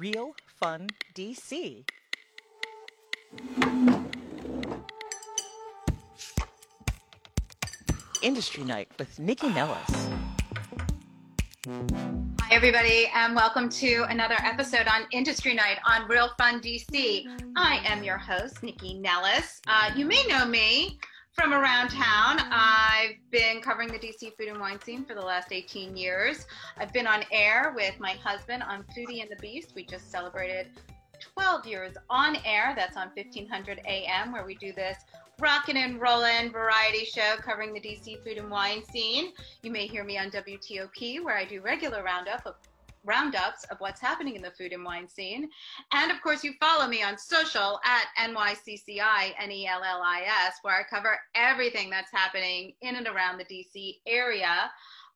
Real Fun DC. Industry Night with Nycci Nellis. Hi, everybody, and welcome to another episode on Industry Night on Real Fun DC. I am your host, Nycci Nellis. Uh, you may know me from around town. I've been covering the DC food and wine scene for the last 18 years. I've been on air with my husband on Foodie and the Beast. We just celebrated 12 years on air. That's on 1500 AM, where we do this rockin' and rollin' variety show covering the DC food and wine scene. You may hear me on WTOP, where I do regular roundup of roundups of what's happening in the food and wine scene. And of course, you follow me on social at NYCCI, N-E-L-L-I-S, where I cover everything that's happening in and around the DC area.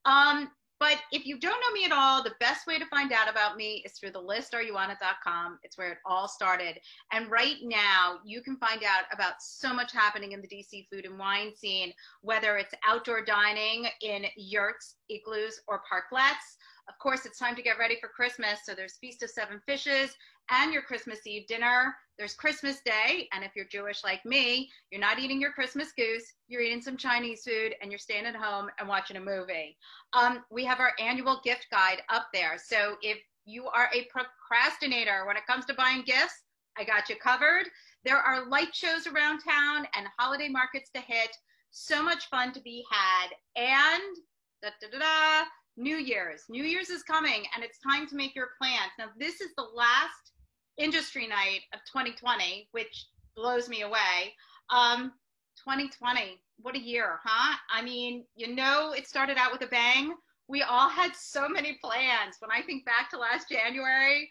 Um, but if you don't know me at all, the best way to find out about me is through the listareyouonit.com. It's where it all started. And right now, you can find out about so much happening in the DC food and wine scene, whether it's outdoor dining in yurts, igloos, or parklets, of course, it's time to get ready for Christmas. So there's Feast of Seven Fishes and your Christmas Eve dinner. There's Christmas Day. And if you're Jewish like me, you're not eating your Christmas goose. You're eating some Chinese food and you're staying at home and watching a movie. Um, we have our annual gift guide up there. So if you are a procrastinator when it comes to buying gifts, I got you covered. There are light shows around town and holiday markets to hit. So much fun to be had. And da da da New Year's. New Year's is coming and it's time to make your plans. Now, this is the last industry night of 2020, which blows me away. Um, 2020, what a year, huh? I mean, you know, it started out with a bang. We all had so many plans. When I think back to last January,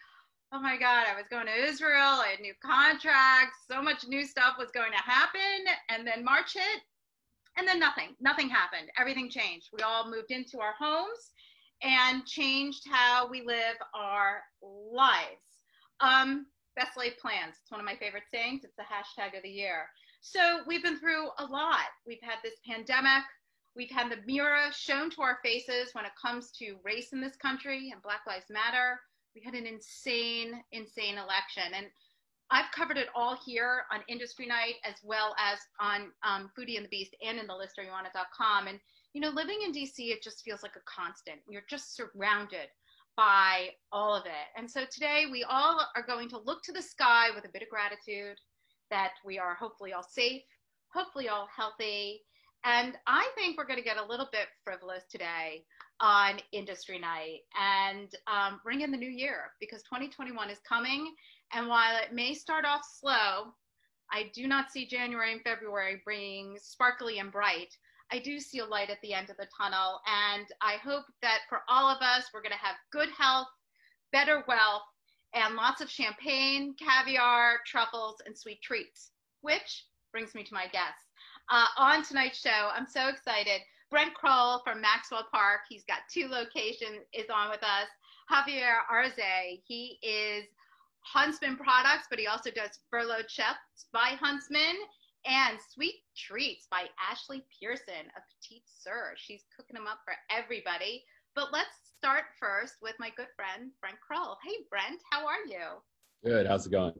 oh my God, I was going to Israel, I had new contracts, so much new stuff was going to happen. And then March hit, and then nothing, nothing happened. Everything changed. We all moved into our homes and changed how we live our lives. Um, best laid plans. It's one of my favorite sayings. It's the hashtag of the year. So we've been through a lot. We've had this pandemic. We've had the mirror shown to our faces when it comes to race in this country and Black Lives Matter. We had an insane, insane election. And I've covered it all here on Industry Night as well as on um, Foodie and the Beast and in the listareyouonit.com. And, you know, living in DC, it just feels like a constant. You're just surrounded by all of it. And so today we all are going to look to the sky with a bit of gratitude that we are hopefully all safe, hopefully all healthy. And I think we're going to get a little bit frivolous today on Industry Night and um, bring in the new year because 2021 is coming and while it may start off slow, I do not see January and February being sparkly and bright. I do see a light at the end of the tunnel. And I hope that for all of us, we're going to have good health, better wealth, and lots of champagne, caviar, truffles, and sweet treats, which brings me to my guests. Uh, on tonight's show, I'm so excited. Brent Kroll from Maxwell Park, he's got two locations, is on with us. Javier Arze, he is Huntsman products, but he also does furloughed chefs by Huntsman and sweet treats by Ashley Pearson, a pâtissier. She's cooking them up for everybody. But let's start first with my good friend, Brent Kroll. Hey, Brent, how are you? Good. How's it going?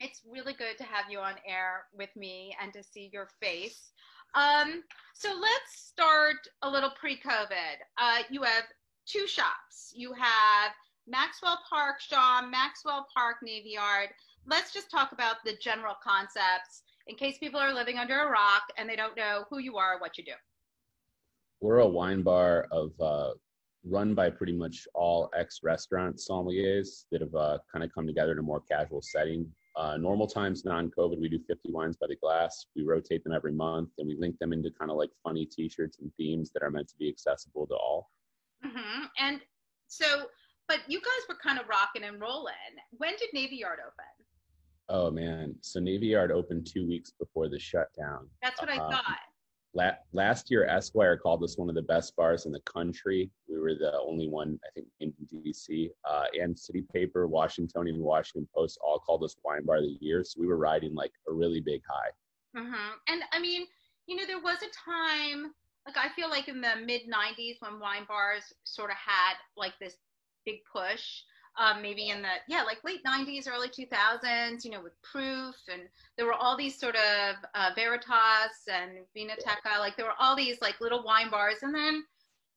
It's really good to have you on air with me and to see your face. Um, so let's start a little pre COVID. Uh, you have two shops. You have Maxwell Park Shaw, Maxwell Park Navy Yard. Let's just talk about the general concepts in case people are living under a rock and they don't know who you are, or what you do. We're a wine bar of uh, run by pretty much all ex-restaurant sommeliers that have uh, kind of come together in a more casual setting. Uh, normal times, non-COVID, we do 50 wines by the glass. We rotate them every month, and we link them into kind of like funny T-shirts and themes that are meant to be accessible to all. Mm-hmm. And so but you guys were kind of rocking and rolling. When did Navy Yard open? Oh man, so Navy Yard opened two weeks before the shutdown. That's what I um, thought. La- last year, Esquire called us one of the best bars in the country. We were the only one, I think, in DC. Uh, and City Paper, Washingtonian, Washington Post all called us Wine Bar of the Year. So we were riding like a really big high. Mm-hmm. And I mean, you know, there was a time, like I feel like in the mid 90s when wine bars sort of had like this big push. Um, maybe in the yeah like late 90s early 2000s you know with proof and there were all these sort of uh, veritas and vinoteca like there were all these like little wine bars and then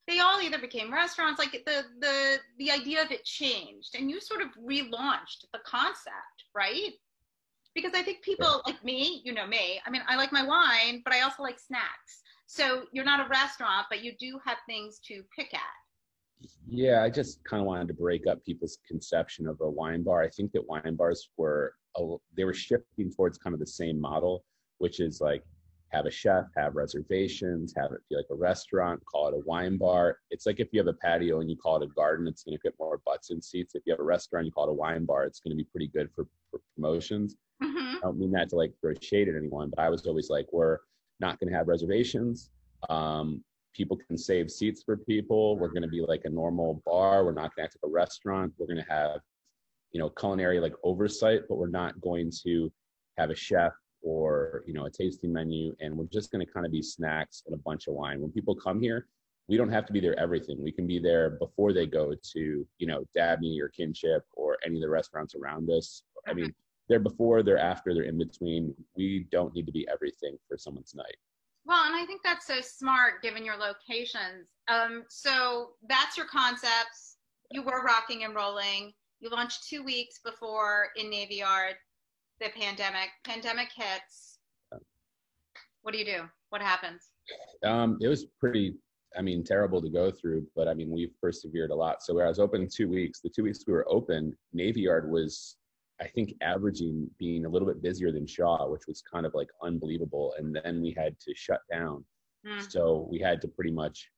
they all either became restaurants like the the the idea of it changed and you sort of relaunched the concept right? Because i think people like me you know me i mean i like my wine but i also like snacks. So you're not a restaurant but you do have things to pick at yeah, I just kind of wanted to break up people's conception of a wine bar. I think that wine bars were they were shifting towards kind of the same model, which is like have a chef, have reservations, have it be like a restaurant, call it a wine bar. It's like if you have a patio and you call it a garden, it's going to get more butts and seats. If you have a restaurant, you call it a wine bar, it's going to be pretty good for, for promotions. Mm-hmm. I don't mean that to like throw shade at anyone, but I was always like, we're not going to have reservations. Um, people can save seats for people. We're going to be like a normal bar. We're not going to act like a restaurant. We're going to have, you know, culinary like oversight, but we're not going to have a chef or you know a tasting menu. And we're just going to kind of be snacks and a bunch of wine. When people come here, we don't have to be there everything. We can be there before they go to you know Dabney or Kinship or any of the restaurants around us. I mean, mm-hmm. they're before, they're after, they're in between. We don't need to be everything for someone's night. Well, and I think that's so smart given your locations. Um, so that's your concepts. You were rocking and rolling. You launched two weeks before in Navy Yard, the pandemic. Pandemic hits. What do you do? What happens? Um, it was pretty, I mean, terrible to go through, but I mean, we've persevered a lot. So where I was open two weeks, the two weeks we were open, Navy Yard was I think averaging being a little bit busier than Shaw, which was kind of like unbelievable. And then we had to shut down. Mm. So we had to pretty much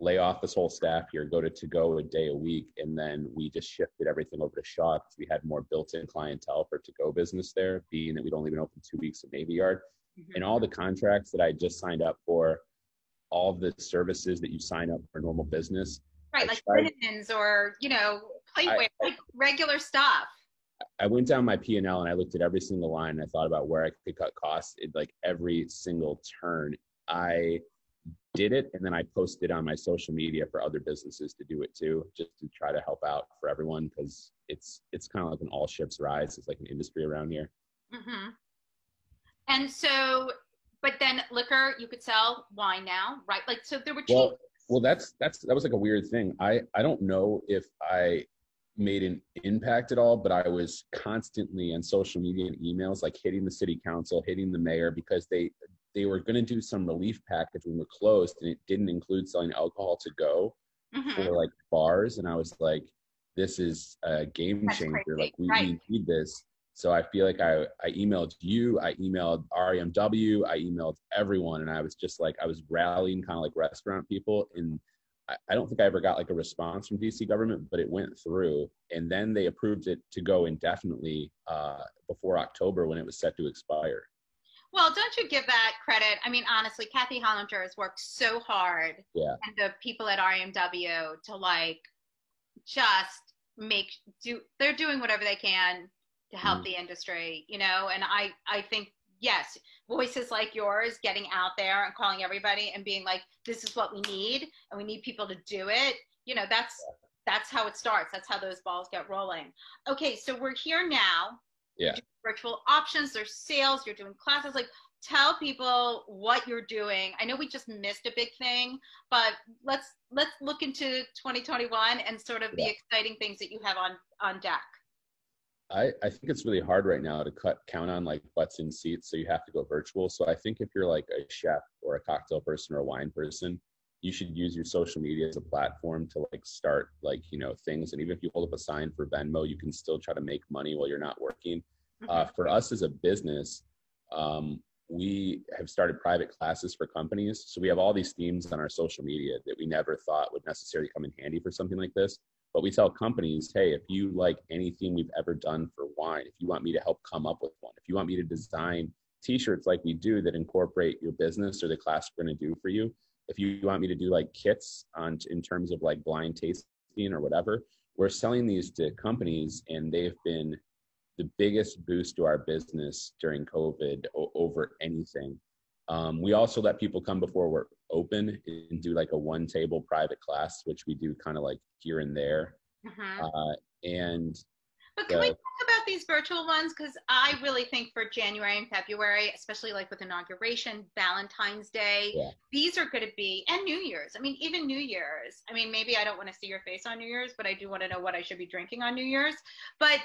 lay off this whole staff here, go to to go a day a week, and then we just shifted everything over to Shaw because we had more built-in clientele for to go business there, being that we'd only been open two weeks at Navy Yard. Mm-hmm. And all the contracts that I just signed up for, all the services that you sign up for normal business. Right, I like tried, linens or, you know, plateware, like regular stuff. I went down my P and L and I looked at every single line. And I thought about where I could cut costs. It, like every single turn, I did it, and then I posted on my social media for other businesses to do it too, just to try to help out for everyone because it's it's kind of like an all ships rise. It's like an industry around here. Mm-hmm. And so, but then liquor, you could sell wine now, right? Like so, there were cheap. Well, well, that's that's that was like a weird thing. I I don't know if I made an impact at all, but I was constantly on social media and emails, like hitting the city council, hitting the mayor, because they they were going to do some relief package when we're closed, and it didn't include selling alcohol to go mm-hmm. for like bars. And I was like, this is a game That's changer. Crazy. Like we, right. we need this. So I feel like I, I emailed you, I emailed RAMW, I emailed everyone, and I was just like I was rallying kind of like restaurant people, and I don't think I ever got like a response from DC government, but it went through, and then they approved it to go indefinitely uh, before October when it was set to expire. Well, don't you give that credit? I mean, honestly, Kathy Hollinger has worked so hard, yeah, and the people at RAMW to like just make do. They're doing whatever they can to help mm. the industry, you know. And I, I think yes, voices like yours getting out there and calling everybody and being like, this is what we need and we need people to do it. You know, that's that's how it starts. That's how those balls get rolling. Okay, so we're here now. Yeah. Virtual options, there's sales, you're doing classes. Like tell people what you're doing. I know we just missed a big thing, but let's let's look into 2021 and sort of yeah. the exciting things that you have on on deck. I, I think it's really hard right now to cut count on like butts in seats, so you have to go virtual. So I think if you're like a chef or a cocktail person or a wine person, you should use your social media as a platform to like start like you know things. And even if you hold up a sign for Venmo, you can still try to make money while you're not working. Mm-hmm. Uh, for us as a business, um, we have started private classes for companies. So we have all these themes on our social media that we never thought would necessarily come in handy for something like this. But we tell companies, hey, if you like anything we've ever done for wine, if you want me to help come up with one, if you want me to design t-shirts like we do that incorporate your business or the class we're going to do for you, if you want me to do like kits on in terms of like blind tasting or whatever, we're selling these to companies and they've been the biggest boost to our business during COVID over anything. Um, we also let people come before we're open and do like a one table private class, which we do kind of like here and there. Mm-hmm. Uh, and But can we talk about these virtual ones? Because I really think for January and February, especially like with inauguration, Valentine's Day, Yeah. these are going to be, and New Year's. I mean, even New Year's. I mean, maybe I don't want to see your face on New Year's, but I do want to know what I should be drinking on New Year's. But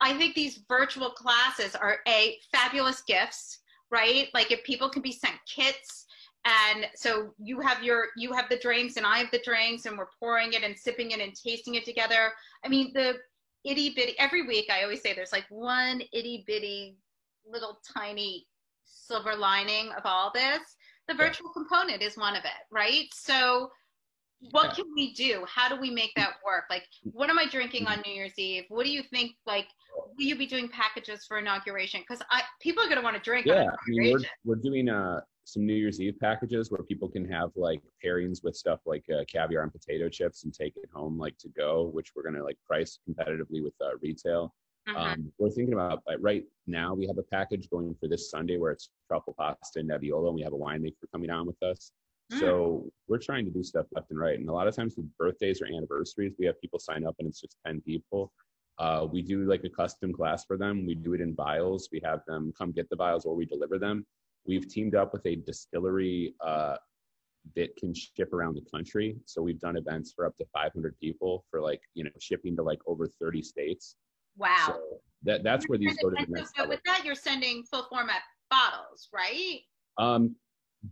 I think these virtual classes are a fabulous gifts, right? Like if people can be sent kits. And so you have your you have the drinks and I have the drinks and we're pouring it and sipping it and tasting it together. I mean the itty bitty every week I always say there's like one itty bitty little tiny silver lining of all this. The virtual component is one of it, right? So what can we do? How do we make that work? Like what am I drinking on New Year's Eve? What do you think like will you be doing packages for inauguration? Because I people are gonna want to drink yeah, I mean, we're, we're doing uh, some New Year's Eve packages where people can have like pairings with stuff like uh, caviar and potato chips and take it home like to go, which we're gonna like price competitively with uh, retail. Mhm. Um, we're thinking about like, right now we have a package going for this Sunday where it's truffle pasta and Nebbiolo, and we have a winemaker coming on with us. Mm. So we're trying to do stuff left and right. And a lot of times with birthdays or anniversaries, we have people sign up and it's just 10 people. Uh, we do like a custom class for them. We do it in vials. We have them come get the vials or we deliver them. We've teamed up with a distillery uh, that can ship around the country. So we've done events for up to 500 people for like, you know, shipping to like over 30 states. wow. So that, that's where these go to the next so with that, you're sending full format bottles, right? Um,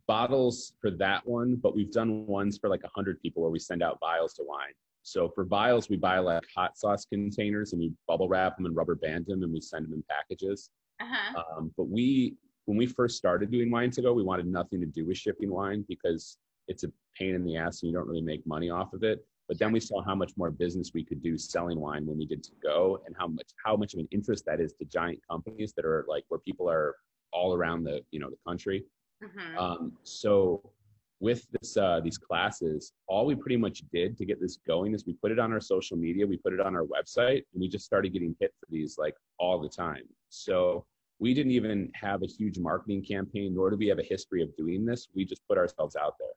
bottles for that one, but we've done ones for like a hundred people where we send out vials to wine. So for vials, we buy like hot sauce containers and we bubble wrap them and rubber band them and we send them in packages. Uh-huh. Um, but we, when we first started doing wine to go, we wanted nothing to do with shipping wine because it's a pain in the ass and you don't really make money off of it. But then we saw how much more business we could do selling wine when we did to go and how much how much of an interest that is to giant companies that are like where people are all around the you know the country. Mhm. Um, so with this, uh, these classes, all we pretty much did to get this going is we put it on our social media, we put it on our website, and we just started getting hit for these like all the time. So we didn't even have a huge marketing campaign, nor do we have a history of doing this. We just put ourselves out there.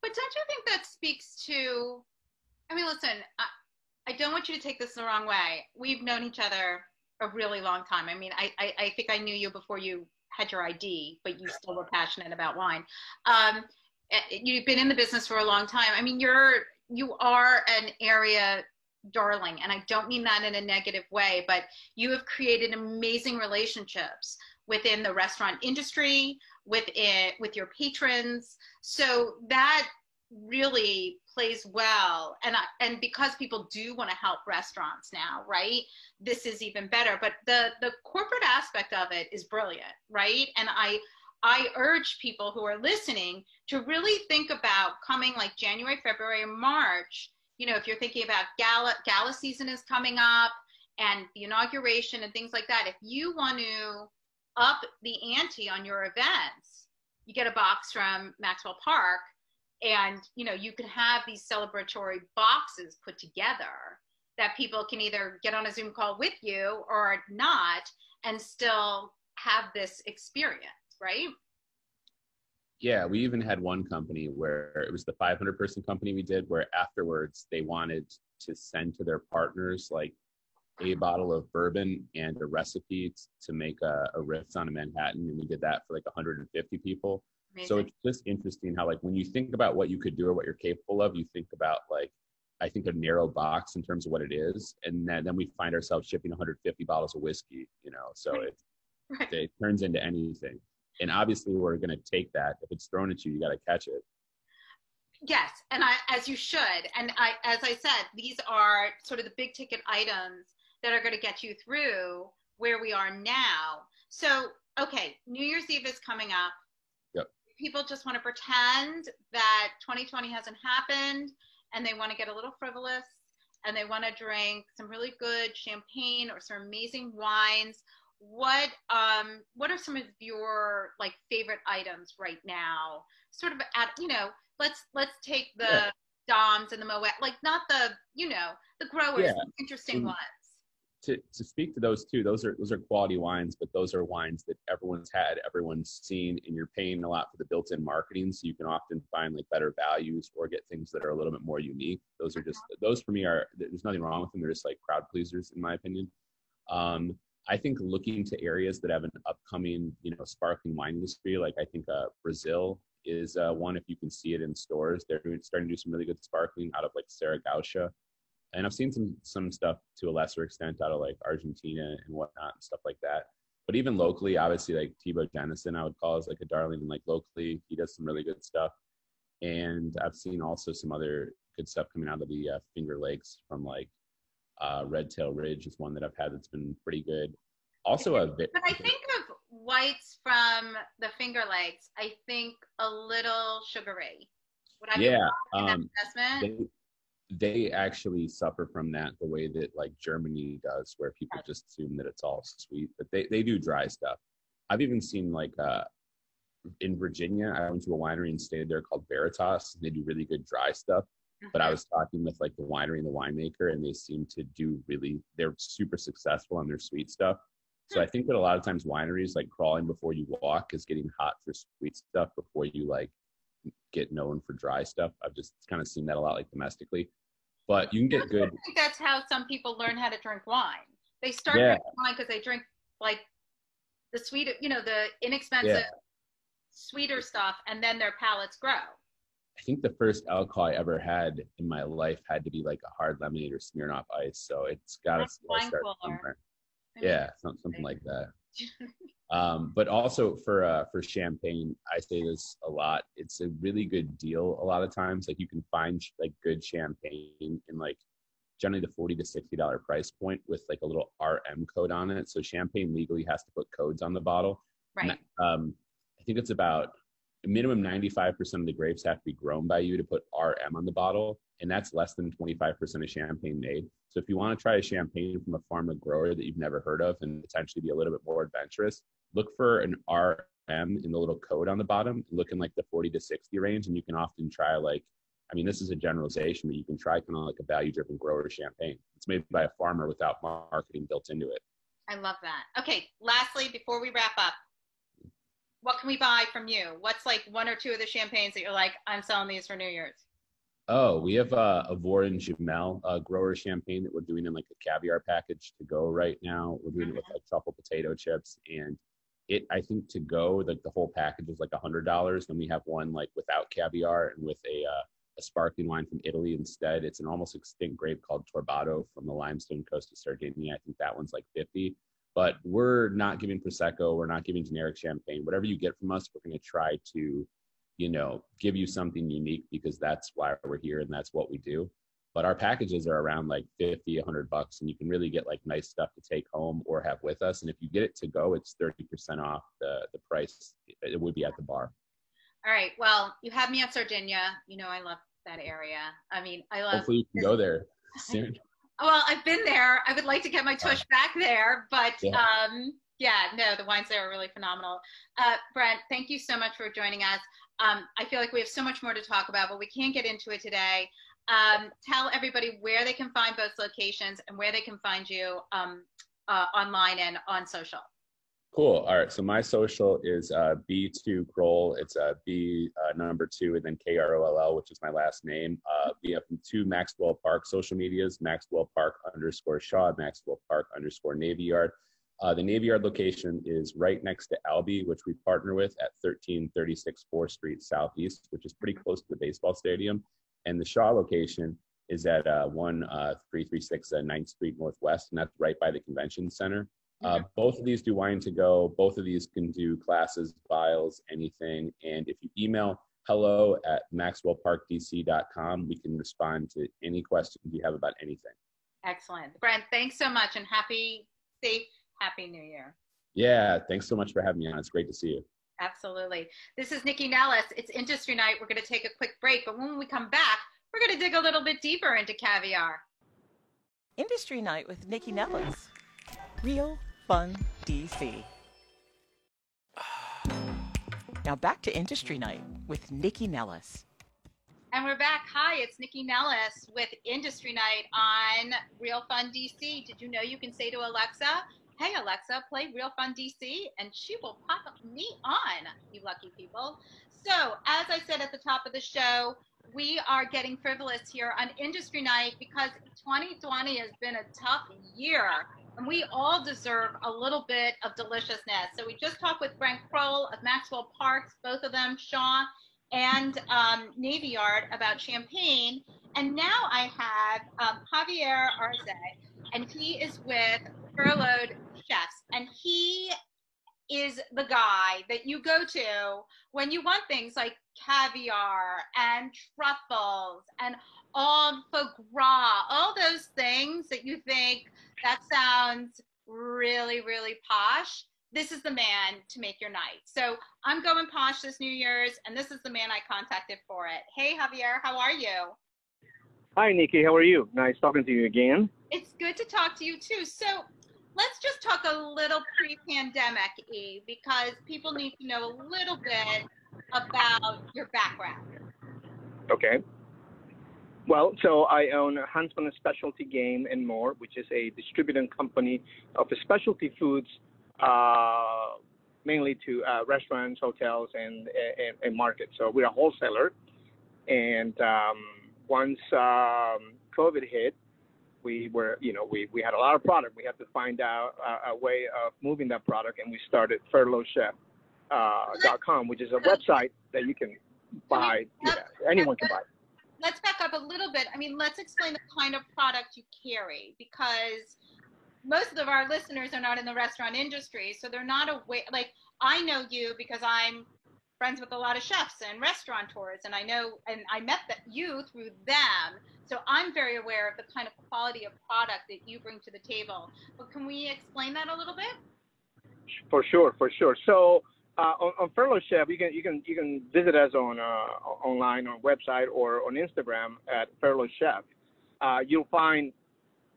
But don't you think that speaks to? I mean, listen, I, I don't want you to take this the wrong way. We've known each other a really long time. I mean, I, I, I think I knew you before you had your ID, but you still were passionate about wine. Um, eh, you've been in the business for a long time. I mean, you're you are an area darling, and I don't mean that in a negative way, but you have created amazing relationships within the restaurant industry, with it, with your patrons. So that really plays well. And I, and because people do want to help restaurants now right? This is even better. But the the corporate aspect of it is brilliant right? And i i urge people who are listening to really think about coming like january february march. You know if you're thinking about gala gala season is coming up and the inauguration and things like that if you want to up the ante on your events you get a box from maxwell park and you know you can have these celebratory boxes put together that people can either get on a zoom call with you or not and still have this experience right Yeah, we even had one company where it was the 500 person company we did, where afterwards they wanted to send to their partners like a bottle of bourbon and a recipe to make a, a Ritz on a Manhattan, and we did that for like 150 people. So it's just interesting how like when you think about what you could do or what you're capable of, you think about like I think a narrow box in terms of what it is, and then, then we find ourselves shipping 150 bottles of whiskey, you know. So Right. it Right. it turns into anything, and obviously we're going to take that. If it's thrown at you, you got to catch it. Yes, and I, as you should. And I, as I said, these are sort of the big ticket items that are going to get you through where we are now. So, okay, New Year's Eve is coming up. People just want to pretend that 2020 hasn't happened and they want to get a little frivolous and they want to drink some really good champagne or some amazing wines. What um what are some of your like favorite items right now? Sort of at you know, let's let's take the Yeah. Doms and the Moet, like not the you know the growers, Yeah. the interesting Mm. ones. To, to speak to those two, those are those are quality wines, but those are wines that everyone's had, everyone's seen, and you're paying a lot for the built-in marketing, so you can often find like better values or get things that are a little bit more unique. Those are just those for me are there's nothing wrong with them. They're just like crowd pleasers in my opinion. Um, I think looking to areas that have an upcoming, you know, sparkling wine industry, like I think uh, Brazil is uh, one. If you can see it in stores, they're starting to do some really good sparkling out of like Serra Gaúcha and I've seen some some stuff to a lesser extent out of like Argentina and whatnot and stuff like that. But even locally, obviously, like Thibaut Jannisson, I would call as like a darling. And like locally, he does some really good stuff. And I've seen also some other good stuff coming out of the uh, Finger Lakes from like uh, Red Tail Ridge is one that I've had that's been pretty good. Also, a bit. But I think of whites from the Finger Lakes. I think a little sugary. Would I yeah, um, they, they actually suffer from that the way that like Germany does, where people just assume that it's all sweet, but they, they do dry stuff. I've even seen like uh, in Virginia, I went to a winery and stayed there called Veritas. They do really good dry stuff. But I was talking with like the winery and the winemaker, and they seem to do really, they're super successful on their sweet stuff. So I think that a lot of times wineries like crawling before you walk is getting hot for sweet stuff before you like get known for dry stuff. I've just kind of seen that a lot like domestically. But you can get good. I think that's how some people learn how to drink wine. They start yeah. drinking wine because they drink like the sweet, you know, the inexpensive, yeah. sweeter stuff, and then their palates grow. I think the first alcohol I ever had in my life had to be like a hard lemonade or Smirnoff Ice. So it's got to start somewhere. Yeah, something like that. Um, but also for uh, for champagne, I say this a lot. It's a really good deal. A lot of times, like you can find like good champagne in like generally the forty to sixty dollar price point with like a little RM code on it. So champagne legally has to put codes on the bottle. Right. And, um, I think it's about minimum ninety five percent of the grapes have to be grown by you to put RM on the bottle, and that's less than twenty five percent of champagne made. So if you want to try a champagne from a farmer grower that you've never heard of and potentially be a little bit more adventurous, look for an RM in the little code on the bottom, look in like the 40 to 60 range, and you can often try like, I mean, this is a generalization, but you can try kind of like a value driven grower champagne. It's made by a farmer without marketing built into it. I love that. Okay, lastly, before we wrap up, what can we buy from you? What's like one or two of the champagnes that you're like, I'm selling these for New Year's? Oh, we have uh, a Voirin-Jumel uh, grower champagne that we're doing in like a caviar package to go right now. We're doing it with like truffle potato chips and it I think to go like the whole package is like a hundred dollars. Then we have one like without caviar and with a uh, a sparkling wine from Italy instead. It's an almost extinct grape called Torbato from the limestone coast of Sardinia. I think that one's like fifty. But we're not giving prosecco. We're not giving generic champagne. Whatever you get from us, we're going to try to, you know, give you something unique because that's why we're here and that's what we do but our packages are around like 50 100 bucks and you can really get like nice stuff to take home or have with us and if you get it to go it's 30% off the, the price. It would be at the bar. All right well you have me at sardinia. You know i love that area. I mean i love hopefully you can go there soon. Well i've been there. I would like to get my tush back there but yeah. um yeah no the wines there are really phenomenal. Uh, brent thank you so much for joining us. Um, i feel like we have so much more to talk about but we can't get into it today um, tell everybody where they can find both locations and where they can find you um, uh, online and on social. Cool. All right. So my social is uh, B2 Kroll. It's uh, B uh, number two and then K R O L L, which is my last name. Uh, we have two Maxwell Park social medias Maxwell Park underscore Shaw, Maxwell Park underscore Navy Yard. Uh, the Navy Yard location is right next to Albi, which we partner with at 1336 4th Street Southeast, which is pretty close to the baseball stadium. And the Shaw location is at uh, 1336 uh, 9th Street Northwest, and that's right by the convention center. Uh, both of these do wine to go. Both of these can do classes, vials, anything. And if you email hello at maxwellparkdc.com, we can respond to any questions you have about anything. Excellent. Brent, thanks so much and happy, safe, happy new year. Yeah, thanks so much for having me on. It's great to see you. Absolutely. This is Nycci Nellis. It's Industry Night. We're going to take a quick break, but when we come back, we're going to dig a little bit deeper into caviar. Industry Night with Nycci Nellis. Real fun DC. Now back to Industry Night with Nycci Nellis. And we're back. Hi, it's Nycci Nellis with Industry Night on Real Fun DC. Did you know you can say to Alexa, Hey Alexa, play Real Fun DC, and she will pop me on, you lucky people. So, as I said at the top of the show, we are getting frivolous here on Industry Night because 2020 has been a tough year and we all deserve a little bit of deliciousness. So we just talked with Brent Kroll of Maxwell Parks, both of them, Shaw and um, Navy Yard, about champagne. And now I have um, Javier Arce, and he is with Furloughed Chefs, and he is the guy that you go to when you want things like caviar and truffles and all foie gras, all those things that you think that sounds really, really posh. This is the man to make your night. So I'm going posh this New Year's, and this is the man I contacted for it. Hey, Javier, how are you? Hi, Nycci. How are you? Nice talking to you again. It's good to talk to you too. So let's just talk a little pre-pandemic, E, because people need to know a little bit about your background. Okay. Well, so I own Huntsman Specialty Game and More, which is a distributing company of specialty foods, uh, mainly to uh, restaurants, hotels, and, and, and, markets. So we're a wholesaler. And um, once um, COVID hit, we were, you know, we, we had a lot of product. We had to find out a, a way of moving that product, and we started furloughchef.com, uh, dot com, which is a website that you can buy. Yeah, anyone can buy let's back up a little bit. I mean, let's explain the kind of product you carry because most of our listeners are not in the restaurant industry, so they're not aware. Like I know you because I'm friends with a lot of chefs and restaurateurs, and I know and I met that you through them. So I'm very aware of the kind of quality of product that you bring to the table. But can we explain that a little bit? For sure, for sure. So uh, on, on Chef, you can you can you can visit us on uh, online on website or on Instagram at Furlough Chef. Uh, you'll find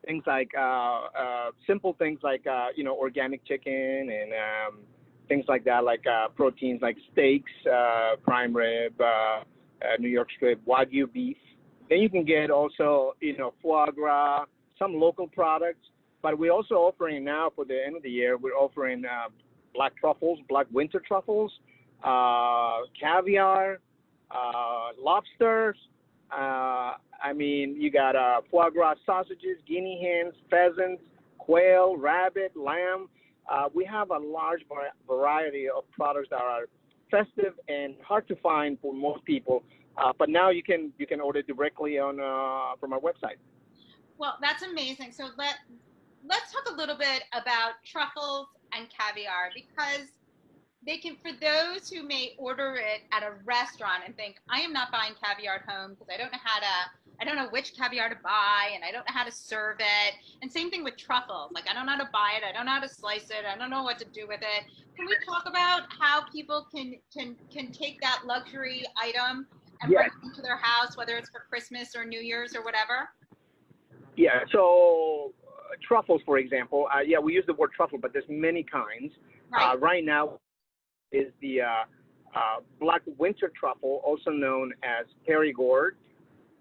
things like uh, uh, simple things like uh, you know organic chicken and um, things like that, like proteins like steaks, prime rib, New York strip, wagyu beef. Then you can get also you know foie gras, some local products. But we're also offering now for the end of the year, we're offering black truffles, black winter truffles, uh, caviar, uh, lobsters. Uh, I mean, you got uh, foie gras sausages, guinea hens, pheasants, quail, rabbit, lamb. Uh, we have a large variety of products that are festive and hard to find for most people. Uh, but now you can you can order directly on uh, from our website. Well, that's amazing. So let let's talk a little bit about truffles and caviar because they can for those who may order it at a restaurant and think i am not buying caviar at home because i don't know how to i don't know which caviar to buy and i don't know how to serve it. And same thing with truffles. Like i don't know how to buy it. I don't know how to slice it. I don't know what to do with it. Can we talk about how people can can can take that luxury item and yes. bring it to their house whether it's for christmas or new year's or whatever yeah so truffles, for example, uh, yeah, we use the word truffle, but there's many kinds. Right, uh, right now is the uh, uh, black winter truffle, also known as Perigord,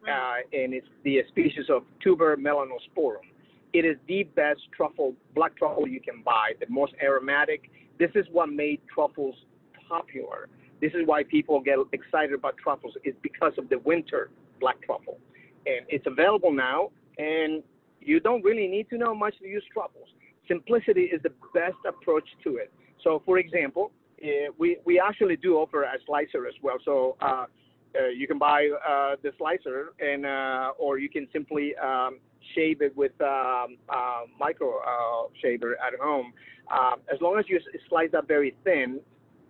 right. Uh, and it's the species of Tuber melanosporum. It is the best truffle, black truffle you can buy, the most aromatic. This is what made truffles popular. This is why people get excited about truffles. It's because of the winter black truffle, and it's available now. And you don't really need to know much to use truffles. Simplicity is the best approach to it. So, for example, uh, we, we actually do offer a slicer as well. So uh, uh, you can buy uh, the slicer, and uh, or you can simply um, shave it with um, uh, micro shaver at home. Um, as long as you slice that very thin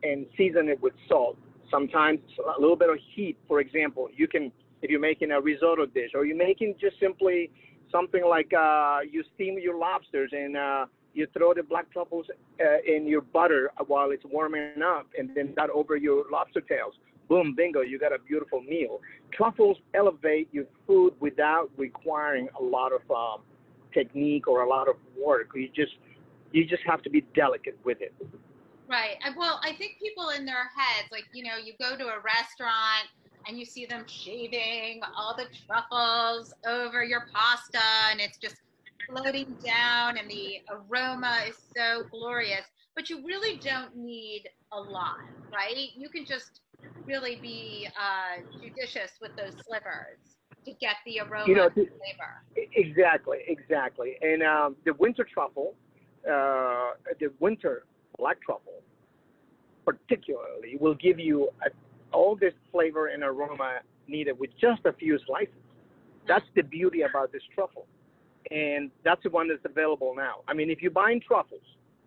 and season it with salt. Sometimes a little bit of heat. For example, you can if you're making a risotto dish, or you're making just simply something like uh, you steam your lobsters and uh, you throw the black truffles uh, in your butter while it's warming up, and then that over your lobster tails. Boom, bingo, you got a beautiful meal. Truffles elevate your food without requiring a lot of um, technique or a lot of work. You just you just have to be delicate with it. Right. Well, I think people in their heads, like you know, you go to a restaurant and you see them shaving all the truffles over your pasta, and it's just floating down, and the aroma is so glorious. But you really don't need a lot, right? You can just really be uh, judicious with those slivers to get the aroma You know, the- flavor. Exactly, exactly. And um, the winter truffle, uh, the winter black truffle, particularly, will give you a, all this flavor and aroma needed with just a few slices. That's the beauty about this truffle, and that's the one that's available now. I mean, if you're buying truffles,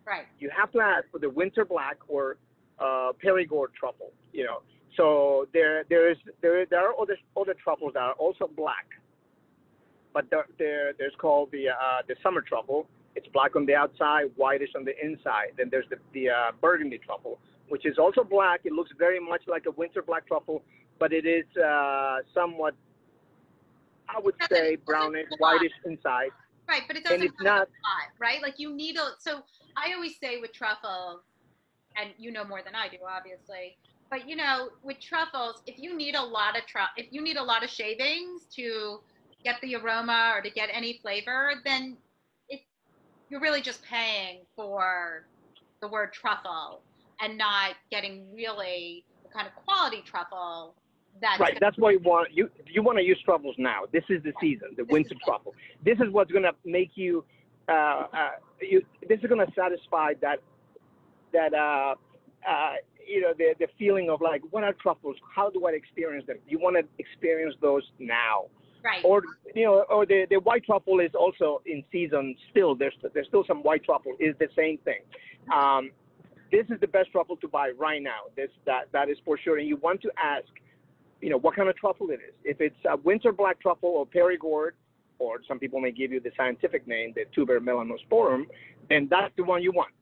Right. you have to ask for the winter black or uh, Perigord truffle. You know, so there there is there there are other other truffles that are also black, but there, there there's called the uh, the summer truffle. It's black on the outside, whitish on the inside. Then there's the the uh, burgundy truffle, which is also black. It looks very much like a winter black truffle, but it is uh, somewhat, I would Doesn't- say, brownish, whitish inside. Right, but it doesn't it's not- hot, right? Like you need a. So I always say with truffles, and you know more than I do, obviously. But you know, with truffles, if you need a lot of tru- if you need a lot of shavings to get the aroma or to get any flavor, then it you're really just paying for the word truffle and not getting really the kind of quality truffle that's Right. That's why you want you you want to use truffles now. This is the season, the winter truffle. This is what's gonna make you. Uh, uh, you this is gonna satisfy that that uh, uh, you know the the feeling of like what are truffles? How do I experience them? You want to experience those now, right. or you know, or the the white truffle is also in season still. There's there's still some white truffle. Is the same thing. Um, this is the best truffle to buy right now. This that that is for sure. And you want to ask you know, what kind of truffle it is. If it's a winter black truffle or Perigord, or some people may give you the scientific name, the tuber melanosporum, then that's the one you want.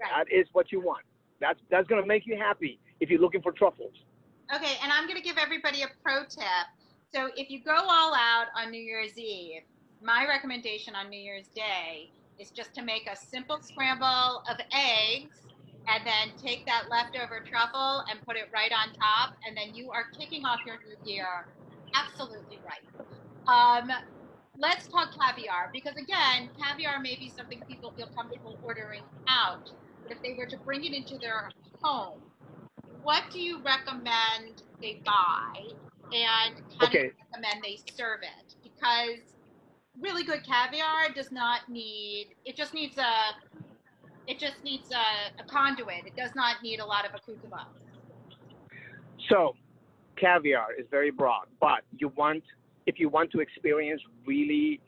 Right. That is what you want. That's that's gonna make you happy if you're looking for truffles. Okay, and I'm going to give everybody a pro tip. So if you go all out on New Year's Eve, my recommendation on New Year's Day is just to make a simple scramble of eggs and then take that leftover truffle and put it right on top, and then you are kicking off your new year absolutely right. Um, let's talk caviar because again, caviar may be something people feel comfortable ordering out, but if they were to bring it into their home, what do you recommend they buy and how do you recommend they serve it? Because really good caviar does not need it just needs a it just needs a, a conduit. It does not need a lot of accoutrements. So, caviar is very broad, but you want if you want to experience really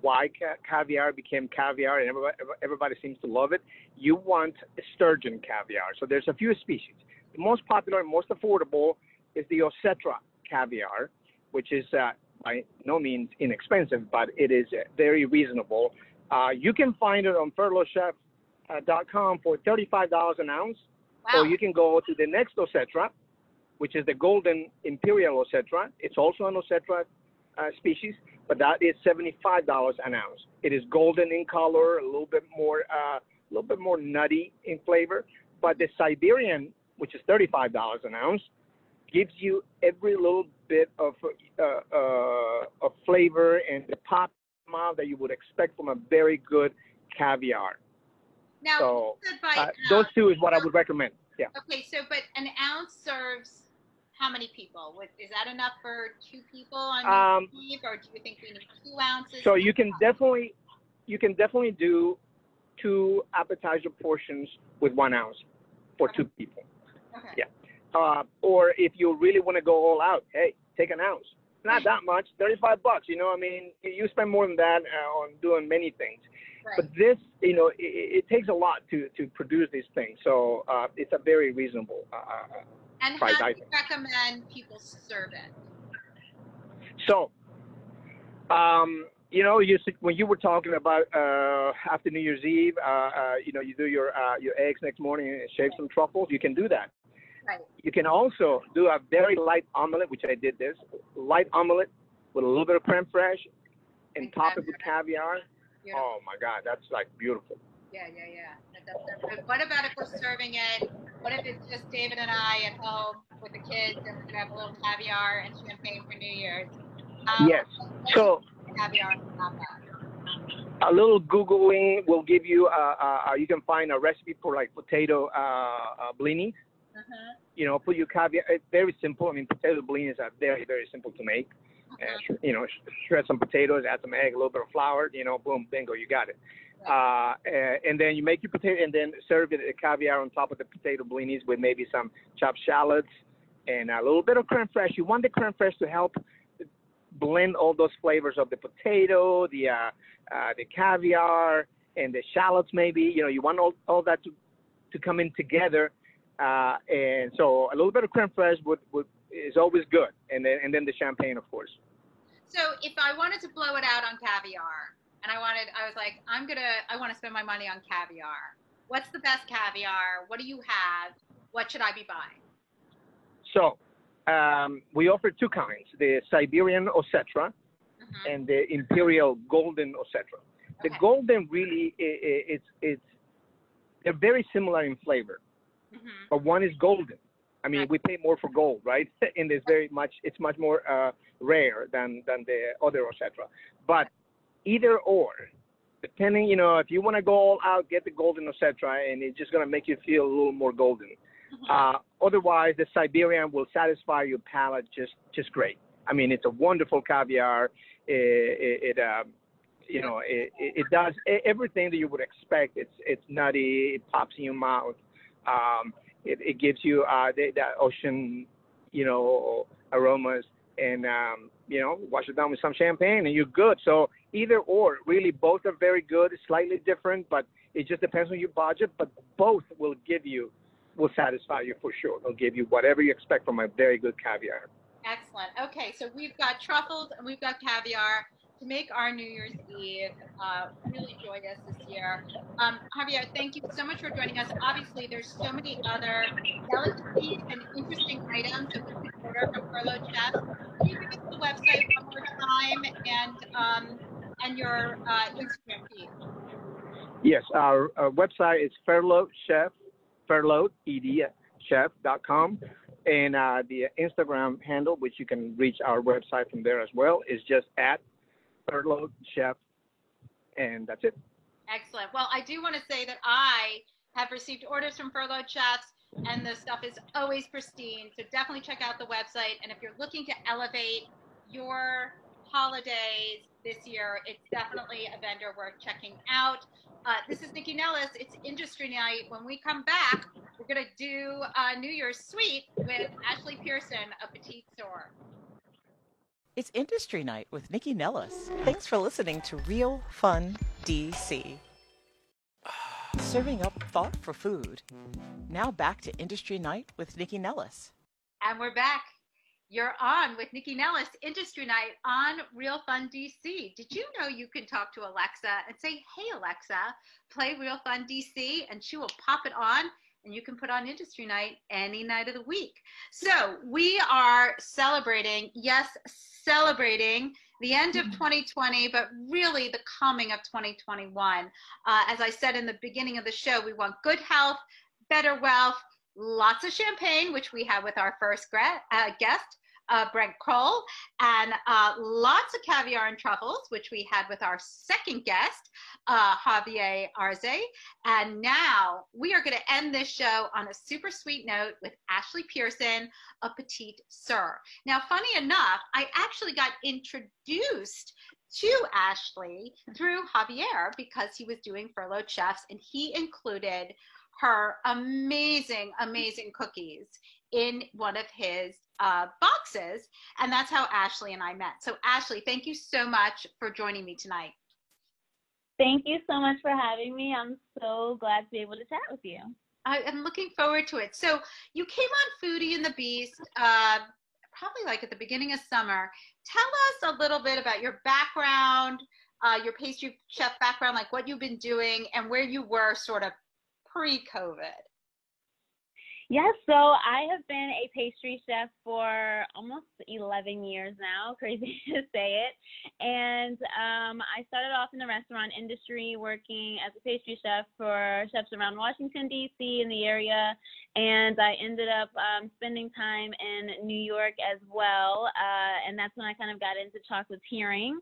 why ca- caviar became caviar and everybody, everybody seems to love it, you want sturgeon caviar. So there's a few species. The most popular and most affordable is the Osetra caviar, which is uh, by no means inexpensive, but it is very reasonable. Uh, you can find it on furloughchef.com for $35 an ounce, Wow. or you can go to the next Osetra, which is the golden imperial Osetra. It's also an Osetra uh, species, but that is $75 an ounce. It is golden in color, a little bit more, uh, a little bit more nutty in flavor. But the Siberian, which is $35 an ounce, gives you every little bit of uh, uh, of flavor and the pop mouth that you would expect from a very good caviar. Now, so, Uh, those two is what I would recommend. Yeah. Okay, so but an ounce serves how many people? Is that enough for two people on Um, New Year's Eve, or do you think we need two ounces? So you can definitely, you can definitely do two appetizer portions with one ounce for two people. Okay. Yeah. Uh, or if you really want to go all out, hey, take an ounce. Not that much, thirty-five bucks. You know, I mean, you spend more than that uh, on doing many things. Right. But this, you know, it, it takes a lot to to produce these things. So uh, it's a very reasonable. Uh, uh, and price how do you recommend people serve it? So, um, you know, you when you were talking about uh, after New Year's Eve, uh, uh, you know, you do your uh, your eggs next morning and shave some truffles. You can do that. Right. You can also do a very light omelet, which I did this light omelet with a little bit of creme fraiche and And top it with caviar. Beautiful. Oh my God, that's like beautiful. Yeah, yeah, yeah. That, that, that, but what about if we're serving it What if it's just David and I at home with the kids and we're gonna have a little caviar and champagne for New Year's? Um, yes. So caviar a little googling will give you uh, uh, uh, you can find a recipe for like potato uh, uh, blinis. Uh-huh. You know, put your caviar. It's very simple. I mean, potato blinis are very very simple to make. Uh-huh. you know, shred some potatoes, add some egg, a little bit of flour. You know, boom, bingo, you got it. Uh, and then you make your potato, and then serve it a caviar on top of the potato blinis with maybe some chopped shallots and a little bit of creme fraiche. You want the creme fraiche to help blend all those flavors of the potato, the uh, uh, the caviar, and the shallots. Maybe you know you want all, all that to to come in together. Uh, and so a little bit of creme fraiche would, would is always good, and then and then the champagne, of course. So if I wanted to blow it out on caviar, and I wanted, I was like, I'm gonna, I want to spend my money on caviar. What's the best caviar? What do you have? What should I be buying? So um, we offer two kinds: the Siberian Osetra mm-hmm. and the Imperial Golden Osetra. Okay. The golden really, it's it's they're very similar in flavor, mm-hmm. but one is golden. I mean, we pay more for gold, right? and it's very much, it's much more uh, rare than than the other Osetra. But either or, depending, you know, if you want to go all out, get the golden Osetra, and it's just gonna make you feel a little more golden. Uh, otherwise, the Siberian will satisfy your palate just just great. I mean, it's a wonderful caviar. It, it, it um, you know, it, it does everything that you would expect. It's it's nutty. It pops in your mouth. Um, it, it gives you uh, the, the ocean, you know, aromas, and um, you know, wash it down with some champagne, and you're good. So either or, really, both are very good. Slightly different, but it just depends on your budget. But both will give you will satisfy you for sure. They'll give you whatever you expect from a very good caviar. Excellent. Okay, so we've got truffles and we've got caviar to make our New Year's Eve uh, really joyous this year. Um, Javier, thank you so much for joining us. Obviously, there's so many other delicacies and interesting items that we can order from Furloughed Chef. Can you give us the website one more time and um, and your uh, Instagram feed? Yes, our, our website is Furloughed Chef Furloughed, chef.com. And uh, the Instagram handle, which you can reach our website from there as well, is just at Furloughed Chef. And that's it. Excellent. Well, I do want to say that I have received orders from Furloughed Chefs, and the stuff is always pristine. So definitely check out the website. And if you're looking to elevate your holidays this year, it's definitely a vendor worth checking out. Uh, this is Nycci Nellis. It's Industry Night. When we come back, we're going to do a New Year's Suite with Ashley Pearson of Petite Soeur. It's Industry Night with Nycci Nellis. Thanks for listening to Real Fun DC. Serving up thought for food. Now back to Industry Night with Nycci Nellis. And we're back. You're on with Nycci Nellis, Industry Night on Real Fun DC. Did you know you can talk to Alexa and say, Hey, Alexa, play Real Fun DC, and she will pop it on and you can put on Industry Night any night of the week. So we are celebrating, yes, celebrating the end of 2020, but really the coming of 2021. Uh, as I said in the beginning of the show, we want good health, better wealth, lots of champagne, which we have with our first uh, guest, uh, Brent Kroll, and uh, lots of caviar and truffles, which we had with our second guest, uh, Javier Arze. And now we are going to end this show on a super sweet note with Ashley Pearson of Petite Soeur. Now, funny enough, I actually got introduced to Ashley through Javier because he was doing furloughed chefs and he included her amazing, amazing cookies in one of his uh, boxes. And that's how Ashley and I met. So, Ashley, thank you so much for joining me tonight. Thank you so much for having me. I'm so glad to be able to chat with you. I am looking forward to it. So, you came on Foodie and the Beast uh, probably like at the beginning of summer. Tell us a little bit about your background, uh, your pastry chef background, like what you've been doing and where you were sort of pre COVID. Yes, so I have been a pastry chef for almost 11 years now, crazy to say it. And um, I started off in the restaurant industry working as a pastry chef for chefs around Washington, D.C., in the area. And I ended up um, spending time in New York as well. Uh, and that's when I kind of got into chocolatiering.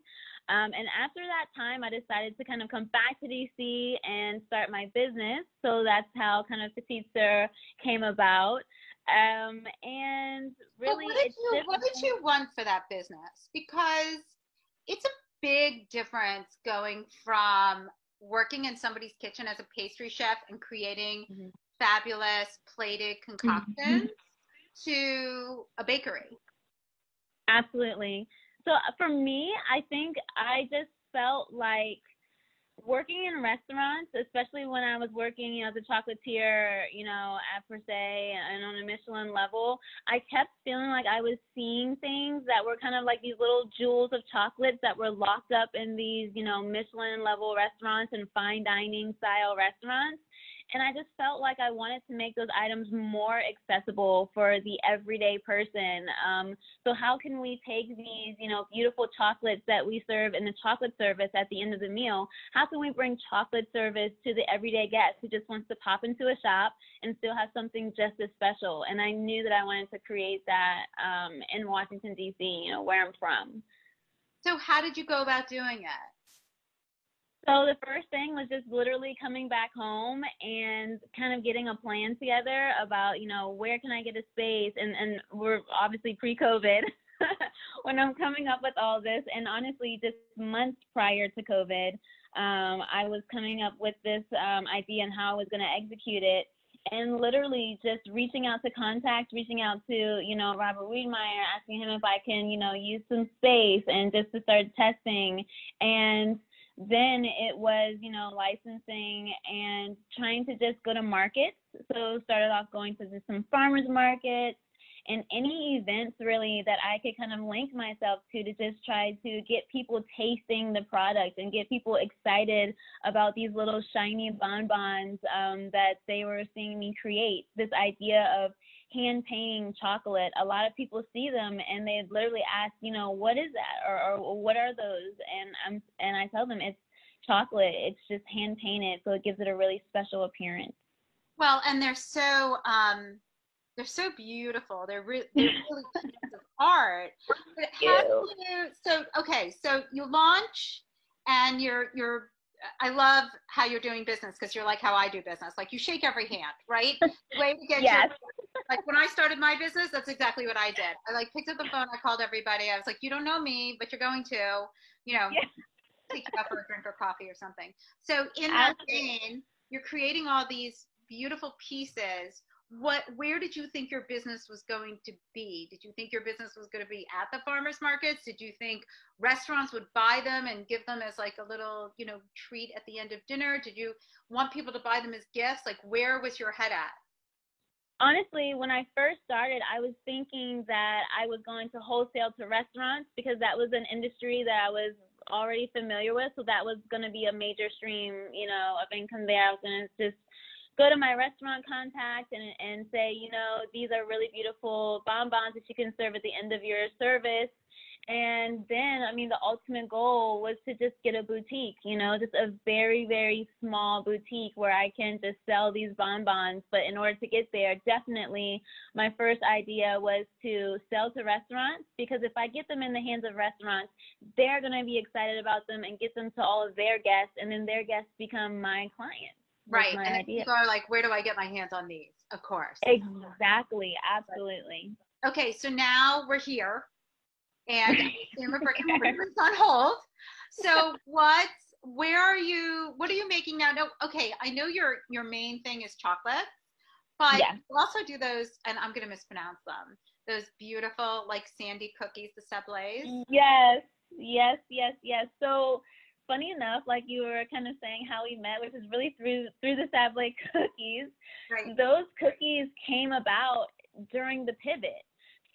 Um, and after that time, I decided to kind of come back to DC and start my business. So that's how kind of Petite Soeur came about. Um, and really, what did, you, what did you want for that business? Because it's a big difference going from working in somebody's kitchen as a pastry chef and creating mm-hmm. fabulous plated concoctions mm-hmm. to a bakery. Absolutely. So uh, for me, I think I just felt like working in restaurants, especially when I was working, you know, as a chocolatier, you know, at per se and on a Michelin level, I kept feeling like I was seeing things that were kind of like these little jewels of chocolates that were locked up in these, you know, Michelin level restaurants and fine dining style restaurants and I just felt like I wanted to make those items more accessible for the everyday person. Um, so how can we take these, you know, beautiful chocolates that we serve in the chocolate service at the end of the meal? How can we bring chocolate service to the everyday guest who just wants to pop into a shop and still have something just as special? And I knew that I wanted to create that um, in Washington D.C., you know, where I'm from. So how did you go about doing it? So the first thing was just literally coming back home and kind of getting a plan together about, you know, where can I get a space? And and we're obviously pre-COVID when I'm coming up with all this. And honestly just months prior to COVID, um, I was coming up with this um, idea and how I was going to execute it. And literally just reaching out to contact, reaching out to, you know, Robert Wiedmaier, asking him if I can, you know, use some space and just to start testing. And then it was, you know, licensing and trying to just go to markets. So started off going to just some farmers markets and any events really that I could kind of link myself to to just try to get people tasting the product and get people excited about these little shiny bonbons um, that they were seeing me create. This idea of hand painting chocolate. A lot of people see them and they literally ask, you know, what is that or, or what are those? And I'm and I tell them it's chocolate. It's just hand painted, so it gives it a really special appearance. Well, and they're so um, they're so beautiful. They're, re- they're really pieces of art. But how you. you so okay? So you launch and you're you're I love how you're doing business because you're like how I do business. Like you shake every hand, right? The way to get yes. your, like when I started my business, that's exactly what I did. I like picked up the phone, I called everybody. I was like, you don't know me, but you're going to, you know, yeah. take you out for a drink or coffee or something. So in that vein, you're creating all these beautiful pieces what where did you think your business was going to be? Did you think your business was going to be at the farmers markets? Did you think restaurants would buy them and give them as like a little you know treat at the end of dinner? Did you want people to buy them as gifts? Like where was your head at? Honestly when i first started i was thinking that i was going to wholesale to restaurants because that was an industry that i was already familiar with. So that was going to be a major stream you know of income there. I was going to just go to my restaurant contact and, and say, you know, these are really beautiful bonbons that you can serve at the end of your service. And then, I mean, the ultimate goal was to just get a boutique, you know, just a very, very small boutique where I can just sell these bonbons. But in order to get there, definitely my first idea was to sell to restaurants because if I get them in the hands of restaurants, they're going to be excited about them and get them to all of their guests, and then their guests become my clients right and idea. people are like where do i get my hands on these? Of course. Exactly absolutely. Okay so now we're here and we're on hold. So what where are you what are you making now? No okay i know your your main thing is chocolate but yeah. you also do those and i'm going to mispronounce them those beautiful like sandy cookies the sablés yes yes yes yes. So funny enough, like you were kind of saying how we met, which is really through through the Sablé cookies. Right. Those cookies came about during the pivot.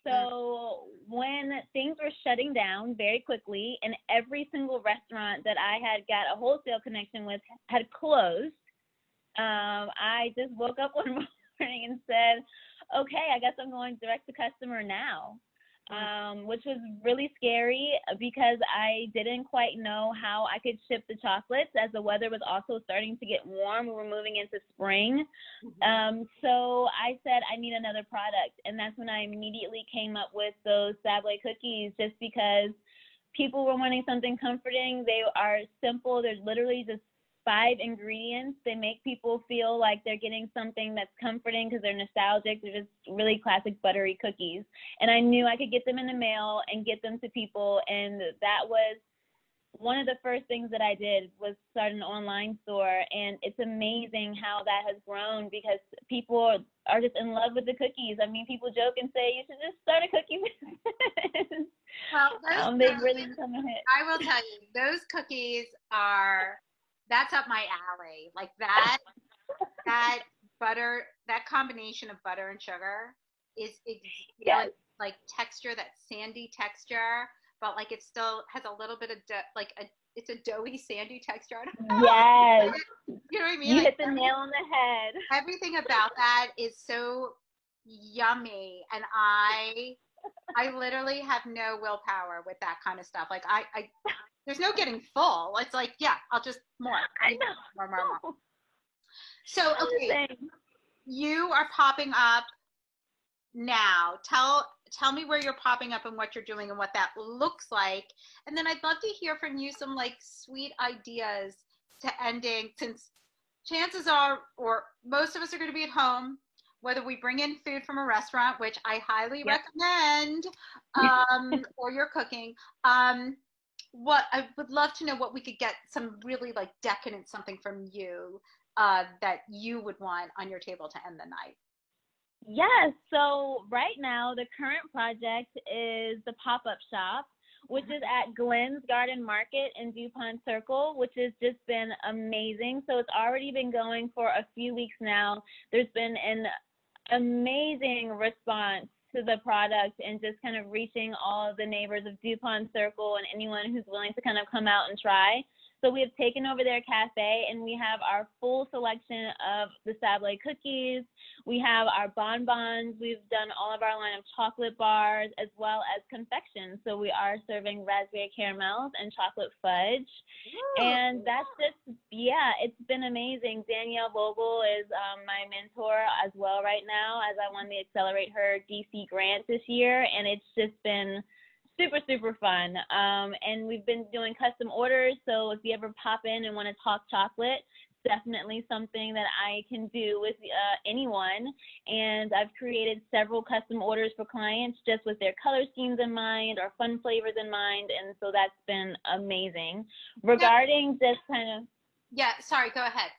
So mm. when things were shutting down very quickly, and every single restaurant that I had got a wholesale connection with had closed, um, I just woke up one morning and said, okay, I guess I'm going direct to customer now um, which was really scary because I didn't quite know how I could ship the chocolates as the weather was also starting to get warm. We were moving into spring. Mm-hmm. Um, so I said, I need another product. And that's when I immediately came up with those Sablé cookies just because people were wanting something comforting. They are simple. They're literally just five ingredients. They make people feel like they're getting something that's comforting because they're nostalgic. They're just really classic buttery cookies. And I knew I could get them in the mail and get them to people. And that was one of the first things that I did was start an online store. And it's amazing how that has grown because people are just in love with the cookies. I mean, people joke and say, you should just start a cookie business. Well, um, they really become a hit. I will tell you, those cookies are that's up my alley. Like that, that butter, that combination of butter and sugar is yes. like texture, that sandy texture, but like it still has a little bit of do- like a it's a doughy, sandy texture. Yes. you know what I mean? You like, hit the nail on the head. Everything about that is so yummy, and I I literally have no willpower with that kind of stuff. Like I, I there's no getting full. It's like, yeah, I'll just more. I know. More, more, more. So, okay, you are popping up now. Tell tell me where you're popping up and what you're doing and what that looks like. And then I'd love to hear from you some like sweet ideas to ending since chances are or most of us are going to be at home whether we bring in food from a restaurant which i highly yep. recommend um, or you're cooking um, what I would love to know what we could get some really like decadent something from you uh, that you would want on your table to end the night. Yes. So right now the current project is the pop-up shop, which is at Glenn's Garden Market in DuPont Circle, which has just been amazing. So it's already been going for a few weeks now. There's been an amazing response to the product and just kind of reaching all of the neighbors of DuPont Circle and anyone who's willing to kind of come out and try. So we have taken over their cafe and we have our full selection of the Sablé cookies. We have our bonbons. We've done all of our line of chocolate bars as well as confections. So we are serving raspberry caramels and chocolate fudge. Ooh. And that's just, yeah, it's been amazing. Danielle Vogel is um, my mentor as well right now as I won the Accelerate Her DC grant this year. And it's just been super super fun. Um, and we've been doing custom orders so if you ever pop in and want to talk chocolate definitely something that i can do with uh, anyone. And i've created several custom orders for clients just with their color schemes in mind or fun flavors in mind and so that's been amazing. Regarding yeah. just kind of yeah sorry go ahead.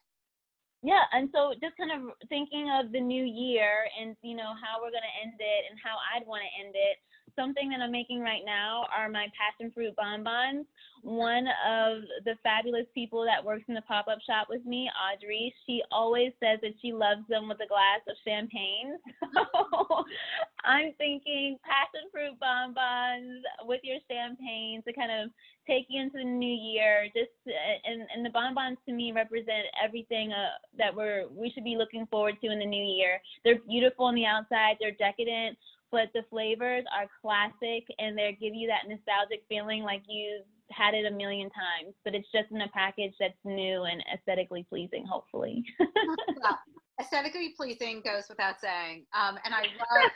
Yeah and so just kind of thinking of the new year and you know how we're going to end it and how i'd want to end it something that I'm making right now are my passion fruit bonbons. One of the fabulous people that works in the pop up shop with me, Audrey, she always says that she loves them with a glass of champagne. So I'm thinking passion fruit bonbons with your champagne to kind of take you into the new year. Just and and the bonbons to me represent everything uh, that we're we should be looking forward to in the new year. They're beautiful on the outside. They're decadent but the flavors are classic and they give you that nostalgic feeling like you've had it a million times, but it's just in a package that's new and aesthetically pleasing, hopefully. yeah. Aesthetically pleasing goes without saying. Um, and I love,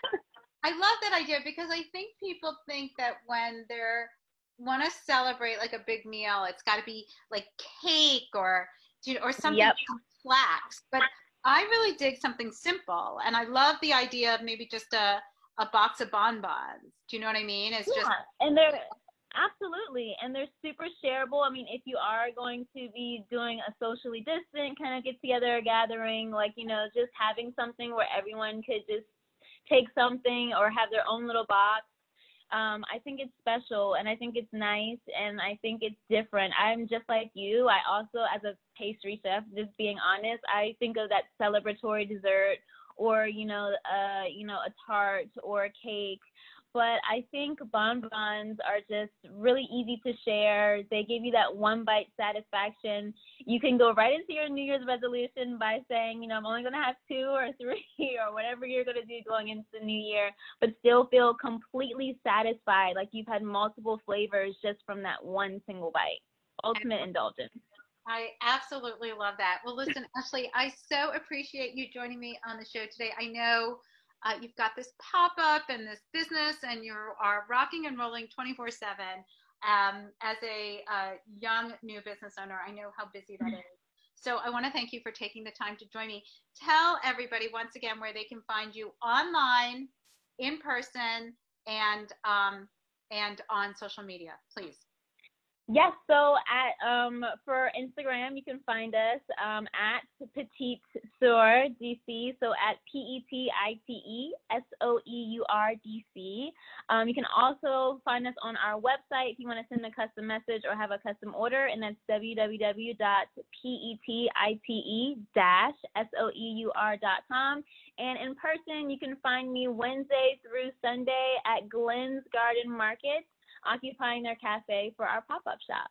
I love that idea because I think people think that when they're want to celebrate like a big meal, it's got to be like cake or or something yep. complex. But I really dig something simple, and I love the idea of maybe just a a box of bonbons. Do you know what I mean? It's yeah, just and they're absolutely and they're super shareable. I mean, if you are going to be doing a socially distant kind of get together gathering, like you know, just having something where everyone could just take something or have their own little box. Um, I think it's special and I think it's nice and I think it's different. I'm just like you. I also, as a pastry chef, just being honest, I think of that celebratory dessert or you know uh you know a tart or a cake but I think bonbons are just really easy to share. They give you that one bite satisfaction. You can go right into your New Year's resolution by saying, you know, I'm only going to have two or three or whatever you're going to do going into the new year, but still feel completely satisfied, like you've had multiple flavors just from that one single bite. Ultimate indulgence. I absolutely love that. Well, listen, Ashley, I so appreciate you joining me on the show today. I know uh, you've got this pop up and this business, and you are rocking and rolling 24 7. Um, as a uh, young new business owner, I know how busy that is. So I want to thank you for taking the time to join me. Tell everybody once again where they can find you online, in person, and um, and on social media, please. Yes, so at um for Instagram you can find us um at Petite Soeur DC, so at P E T I T E S O E U R D C. Um, you can also find us on our website if you want to send a custom message or have a custom order, and that's www.petite-sou.com. And in person, you can find me Wednesday through Sunday at Glenn's Garden Market occupying their cafe for our pop up shop.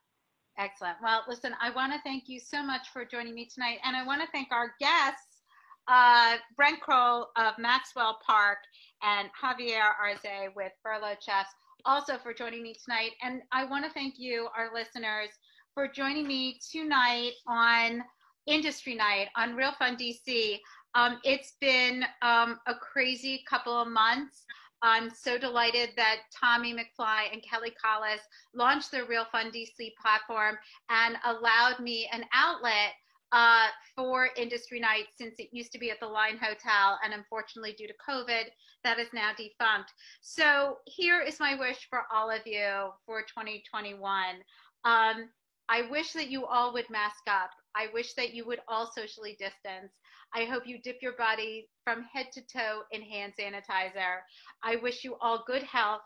Excellent. Well, listen, I want to thank you so much for joining me tonight. And I want to thank our guests, uh, Brent Kroll of Maxwell Park and Javier Arze with Furlough Chefs, also for joining me tonight. And I want to thank you, our listeners, for joining me tonight on Industry Night on Real Fun DC. Um, it's been um, a crazy couple of months. I'm so delighted that Tommy McFly and Kelly Collis launched the Real Fun DC platform and allowed me an outlet uh, for industry night since it used to be at the Line Hotel and unfortunately due to COVID that is now defunct. So here is my wish for all of you for 2021. Um, I wish that you all would mask up. I wish that you would all socially distance. I hope you dip your body from head to toe in hand sanitizer. I wish you all good health,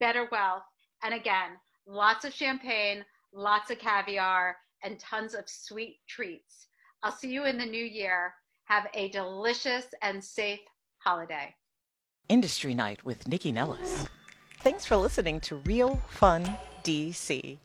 better wealth, and again, lots of champagne, lots of caviar, and tons of sweet treats. I'll see you in the new year. Have a delicious and safe holiday. Industry Night with Nycci Nellis. Thanks for listening to Real Fun DC.